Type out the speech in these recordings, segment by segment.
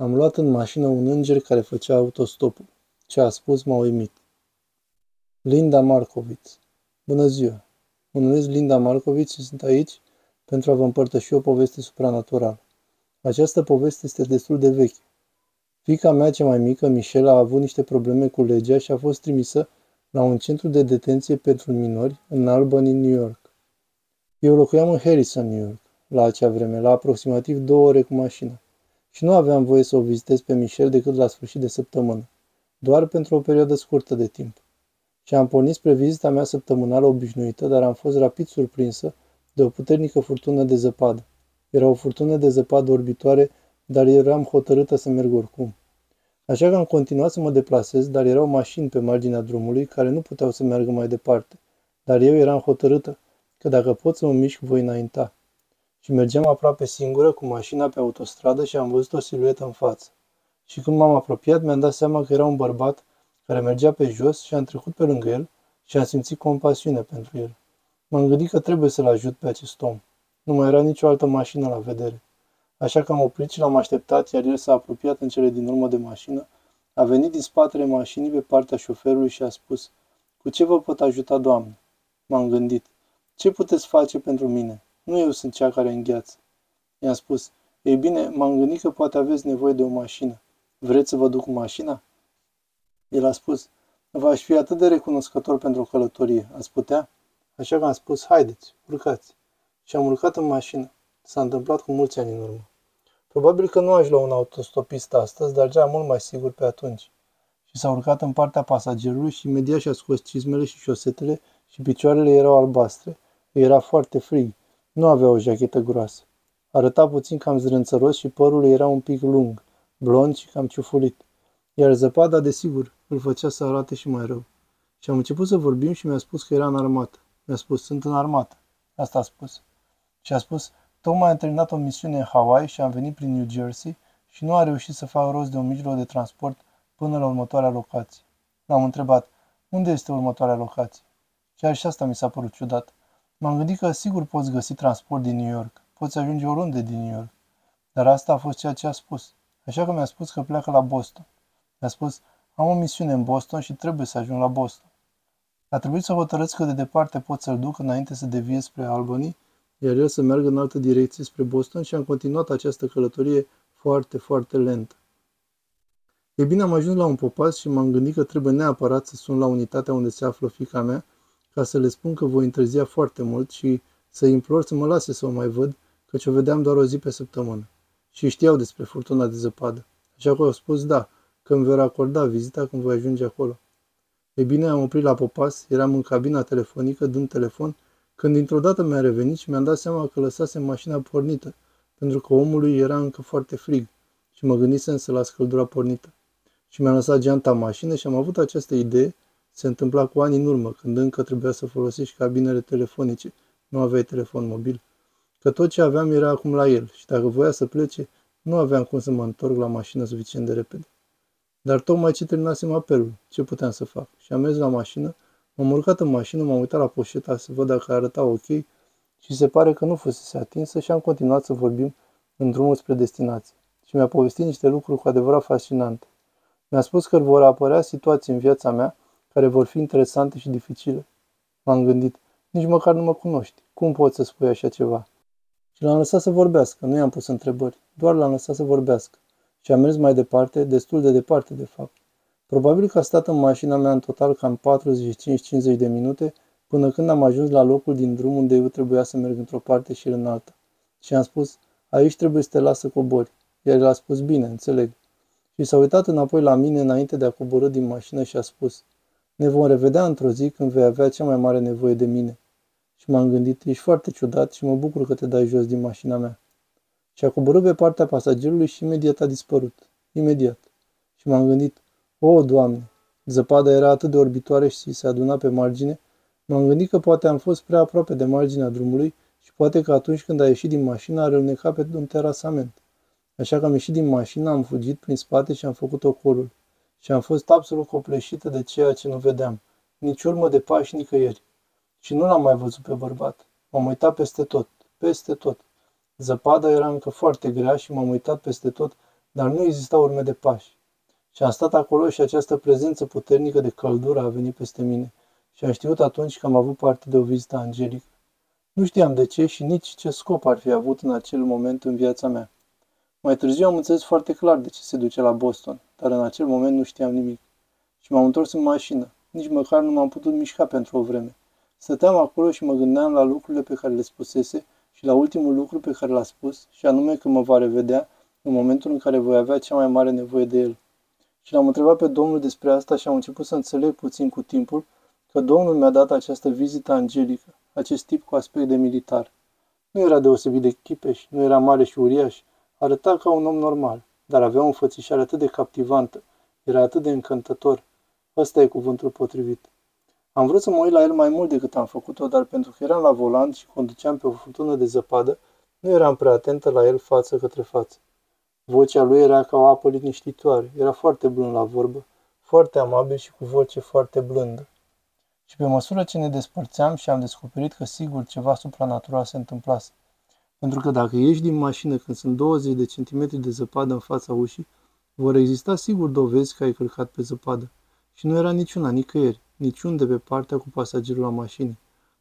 Am luat în mașină un înger care făcea autostopul. Ce a spus m-a uimit. Linda Markovic. Bună ziua! Mă numesc Linda Markovic și sunt aici pentru a vă împărtăși o poveste supranaturală. Această poveste este destul de veche. Fica mea cea mai mică, Michelle, a avut niște probleme cu legea și a fost trimisă la un centru de detenție pentru minori în Albany, New York. Eu locuiam în Harrison, New York, la acea vreme, la aproximativ două ore cu mașina și nu aveam voie să o vizitez pe Michel decât la sfârșit de săptămână, doar pentru o perioadă scurtă de timp. Și am pornit spre vizita mea săptămânală obișnuită, dar am fost rapid surprinsă de o puternică furtună de zăpadă. Era o furtună de zăpadă orbitoare, dar eram hotărâtă să merg oricum. Așa că am continuat să mă deplasez, dar erau mașini pe marginea drumului care nu puteau să meargă mai departe. Dar eu eram hotărâtă că dacă pot să mă mișc, voi înainta și mergeam aproape singură cu mașina pe autostradă și am văzut o siluetă în față. Și când m-am apropiat, mi-am dat seama că era un bărbat care mergea pe jos și am trecut pe lângă el și am simțit compasiune pentru el. M-am gândit că trebuie să-l ajut pe acest om. Nu mai era nicio altă mașină la vedere. Așa că am oprit și l-am așteptat, iar el s-a apropiat în cele din urmă de mașină, a venit din spatele mașinii pe partea șoferului și a spus, Cu ce vă pot ajuta, doamnă? M-am gândit, ce puteți face pentru mine? Nu eu sunt cea care îngheață. I-am spus, ei bine, m-am gândit că poate aveți nevoie de o mașină. Vreți să vă duc cu mașina? El a spus, v-aș fi atât de recunoscător pentru o călătorie. Ați putea? Așa că am spus, haideți, urcați. Și am urcat în mașină. S-a întâmplat cu mulți ani în urmă. Probabil că nu aș lua un autostopist astăzi, dar era mult mai sigur pe atunci. Și s-a urcat în partea pasagerului și imediat și-a scos cizmele și șosetele și picioarele erau albastre. Era foarte frig nu avea o jachetă groasă. Arăta puțin cam zrânțăros și părul era un pic lung, blond și cam ciufulit. Iar zăpada, desigur, îl făcea să arate și mai rău. Și am început să vorbim și mi-a spus că era în armată. Mi-a spus, sunt în armată. Asta a spus. Și a spus, tocmai am terminat o misiune în Hawaii și am venit prin New Jersey și nu a reușit să fac rost de un mijloc de transport până la următoarea locație. L-am întrebat, unde este următoarea locație? Chiar și asta mi s-a părut ciudat. M-am gândit că sigur poți găsi transport din New York, poți ajunge oriunde din New York. Dar asta a fost ceea ce a spus. Așa că mi-a spus că pleacă la Boston. Mi-a spus, am o misiune în Boston și trebuie să ajung la Boston. A trebuit să hotărăsc cât de departe pot să-l duc înainte să devie spre Albany, iar el să meargă în altă direcție spre Boston și am continuat această călătorie foarte, foarte lentă. E bine, am ajuns la un popas și m-am gândit că trebuie neapărat să sun la unitatea unde se află fica mea ca să le spun că voi întârzia foarte mult și să implor să mă lase să o mai văd, căci o vedeam doar o zi pe săptămână. Și știau despre furtuna de zăpadă. Așa că au spus da, că îmi vor acorda vizita când voi ajunge acolo. Ei bine, am oprit la popas, eram în cabina telefonică, dând telefon, când dintr-o dată mi-a revenit și mi-am dat seama că lăsasem mașina pornită, pentru că omului era încă foarte frig și mă gândisem să las căldura pornită. Și mi-am lăsat geanta în mașină și am avut această idee se întâmpla cu ani în urmă, când încă trebuia să folosești cabinele telefonice, nu aveai telefon mobil. Că tot ce aveam era acum la el și dacă voia să plece, nu aveam cum să mă întorc la mașină suficient de repede. Dar tocmai ce terminasem apelul, ce puteam să fac? Și am mers la mașină, m-am urcat în mașină, m-am uitat la poșeta să văd dacă arăta ok și se pare că nu fusese atinsă și am continuat să vorbim în drumul spre destinație. Și mi-a povestit niște lucruri cu adevărat fascinante. Mi-a spus că vor apărea situații în viața mea care vor fi interesante și dificile. M-am gândit, nici măcar nu mă cunoști. Cum poți să spui așa ceva? Și l-am lăsat să vorbească, nu i-am pus întrebări, doar l-am lăsat să vorbească. Și am mers mai departe, destul de departe, de fapt. Probabil că a stat în mașina mea în total cam 45-50 de minute, până când am ajuns la locul din drum unde eu trebuia să merg într-o parte și el în alta. Și am spus, aici trebuie să te las să cobori. Iar el a spus, bine, înțeleg. Și s-a uitat înapoi la mine înainte de a coborâ din mașină și a spus, ne vom revedea într-o zi când vei avea cea mai mare nevoie de mine. Și m-am gândit, ești foarte ciudat și mă bucur că te dai jos din mașina mea. Și a coborât pe partea pasagerului și imediat a dispărut. Imediat. Și m-am gândit, o, Doamne, zăpada era atât de orbitoare și se aduna pe margine, m-am gândit că poate am fost prea aproape de marginea drumului și poate că atunci când a ieșit din mașină a răunecat pe un terasament. Așa că am ieșit din mașină, am fugit prin spate și am făcut ocolul și am fost absolut copleșită de ceea ce nu vedeam, nici urmă de pași nicăieri. Și nu l-am mai văzut pe bărbat. M-am uitat peste tot, peste tot. Zăpada era încă foarte grea și m-am uitat peste tot, dar nu exista urme de pași. Și am stat acolo și această prezență puternică de căldură a venit peste mine și am știut atunci că am avut parte de o vizită angelică. Nu știam de ce și nici ce scop ar fi avut în acel moment în viața mea. Mai târziu am înțeles foarte clar de ce se duce la Boston, dar în acel moment nu știam nimic. Și m-am întors în mașină. Nici măcar nu m-am putut mișca pentru o vreme. Stăteam acolo și mă gândeam la lucrurile pe care le spusese și la ultimul lucru pe care l-a spus, și anume că mă va revedea în momentul în care voi avea cea mai mare nevoie de el. Și l-am întrebat pe Domnul despre asta și am început să înțeleg puțin cu timpul că Domnul mi-a dat această vizită angelică, acest tip cu aspect de militar. Nu era deosebit de chipeș, nu era mare și uriaș, arăta ca un om normal, dar avea o înfățișare atât de captivantă, era atât de încântător. Ăsta e cuvântul potrivit. Am vrut să mă uit la el mai mult decât am făcut-o, dar pentru că eram la volant și conduceam pe o furtună de zăpadă, nu eram prea atentă la el față către față. Vocea lui era ca o apă liniștitoare, era foarte blând la vorbă, foarte amabil și cu voce foarte blândă. Și pe măsură ce ne despărțeam și am descoperit că sigur ceva supranatural se întâmplase. Pentru că dacă ieși din mașină când sunt 20 de centimetri de zăpadă în fața ușii, vor exista sigur dovezi că ai călcat pe zăpadă. Și nu era niciuna, nicăieri, niciun de pe partea cu pasagerul la mașină.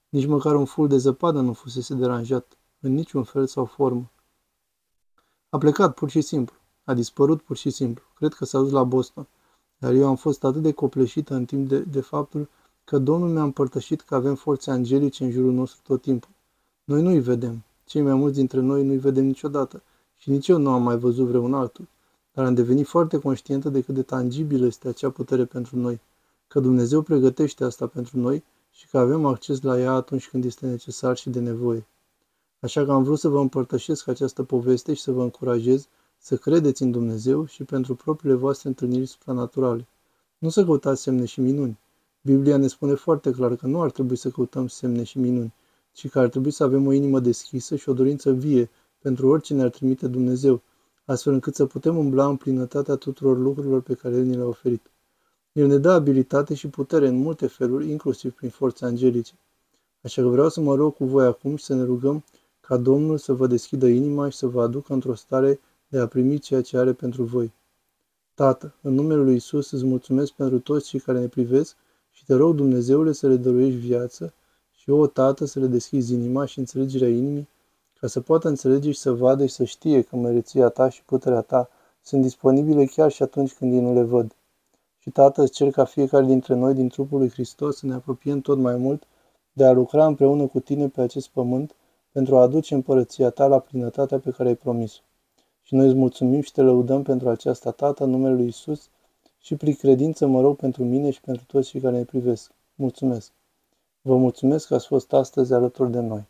Nici măcar un ful de zăpadă nu fusese deranjat, în niciun fel sau formă. A plecat pur și simplu. A dispărut pur și simplu. Cred că s-a dus la Boston. Dar eu am fost atât de copleșită în timp de, de faptul că Domnul mi-a împărtășit că avem forțe angelice în jurul nostru tot timpul. Noi nu-i vedem. Cei mai mulți dintre noi nu-i vedem niciodată. Și nici eu nu am mai văzut vreun altul. Dar am devenit foarte conștientă de cât de tangibilă este acea putere pentru noi. Că Dumnezeu pregătește asta pentru noi și că avem acces la ea atunci când este necesar și de nevoie. Așa că am vrut să vă împărtășesc această poveste și să vă încurajez să credeți în Dumnezeu și pentru propriile voastre întâlniri supranaturale. Nu să căutați semne și minuni. Biblia ne spune foarte clar că nu ar trebui să căutăm semne și minuni, ci că ar trebui să avem o inimă deschisă și o dorință vie pentru orice ne-ar trimite Dumnezeu, astfel încât să putem umbla în plinătatea tuturor lucrurilor pe care El ni le-a oferit. El ne dă abilitate și putere în multe feluri, inclusiv prin forțe angelice. Așa că vreau să mă rog cu voi acum și să ne rugăm ca Domnul să vă deschidă inima și să vă aducă într-o stare de a primi ceea ce are pentru voi. Tată, în numele Lui Isus îți mulțumesc pentru toți cei care ne privesc și te rog, Dumnezeule, să le dăruiești viață și o Tată, să le deschizi inima și înțelegerea inimii, ca să poată înțelege și să vadă și să știe că măreția ta și puterea ta sunt disponibile chiar și atunci când ei nu le văd. Și Tată, îți cer ca fiecare dintre noi din trupul lui Hristos să ne apropiem tot mai mult de a lucra împreună cu tine pe acest pământ, pentru a aduce împărăția ta la plinătatea pe care ai promis-o. Și noi îți mulțumim și te lăudăm pentru aceasta, Tată, în numele Lui Isus, și prin credință mă rog pentru mine și pentru toți cei care ne privesc. Mulțumesc! Vă mulțumesc că ați fost astăzi alături de noi.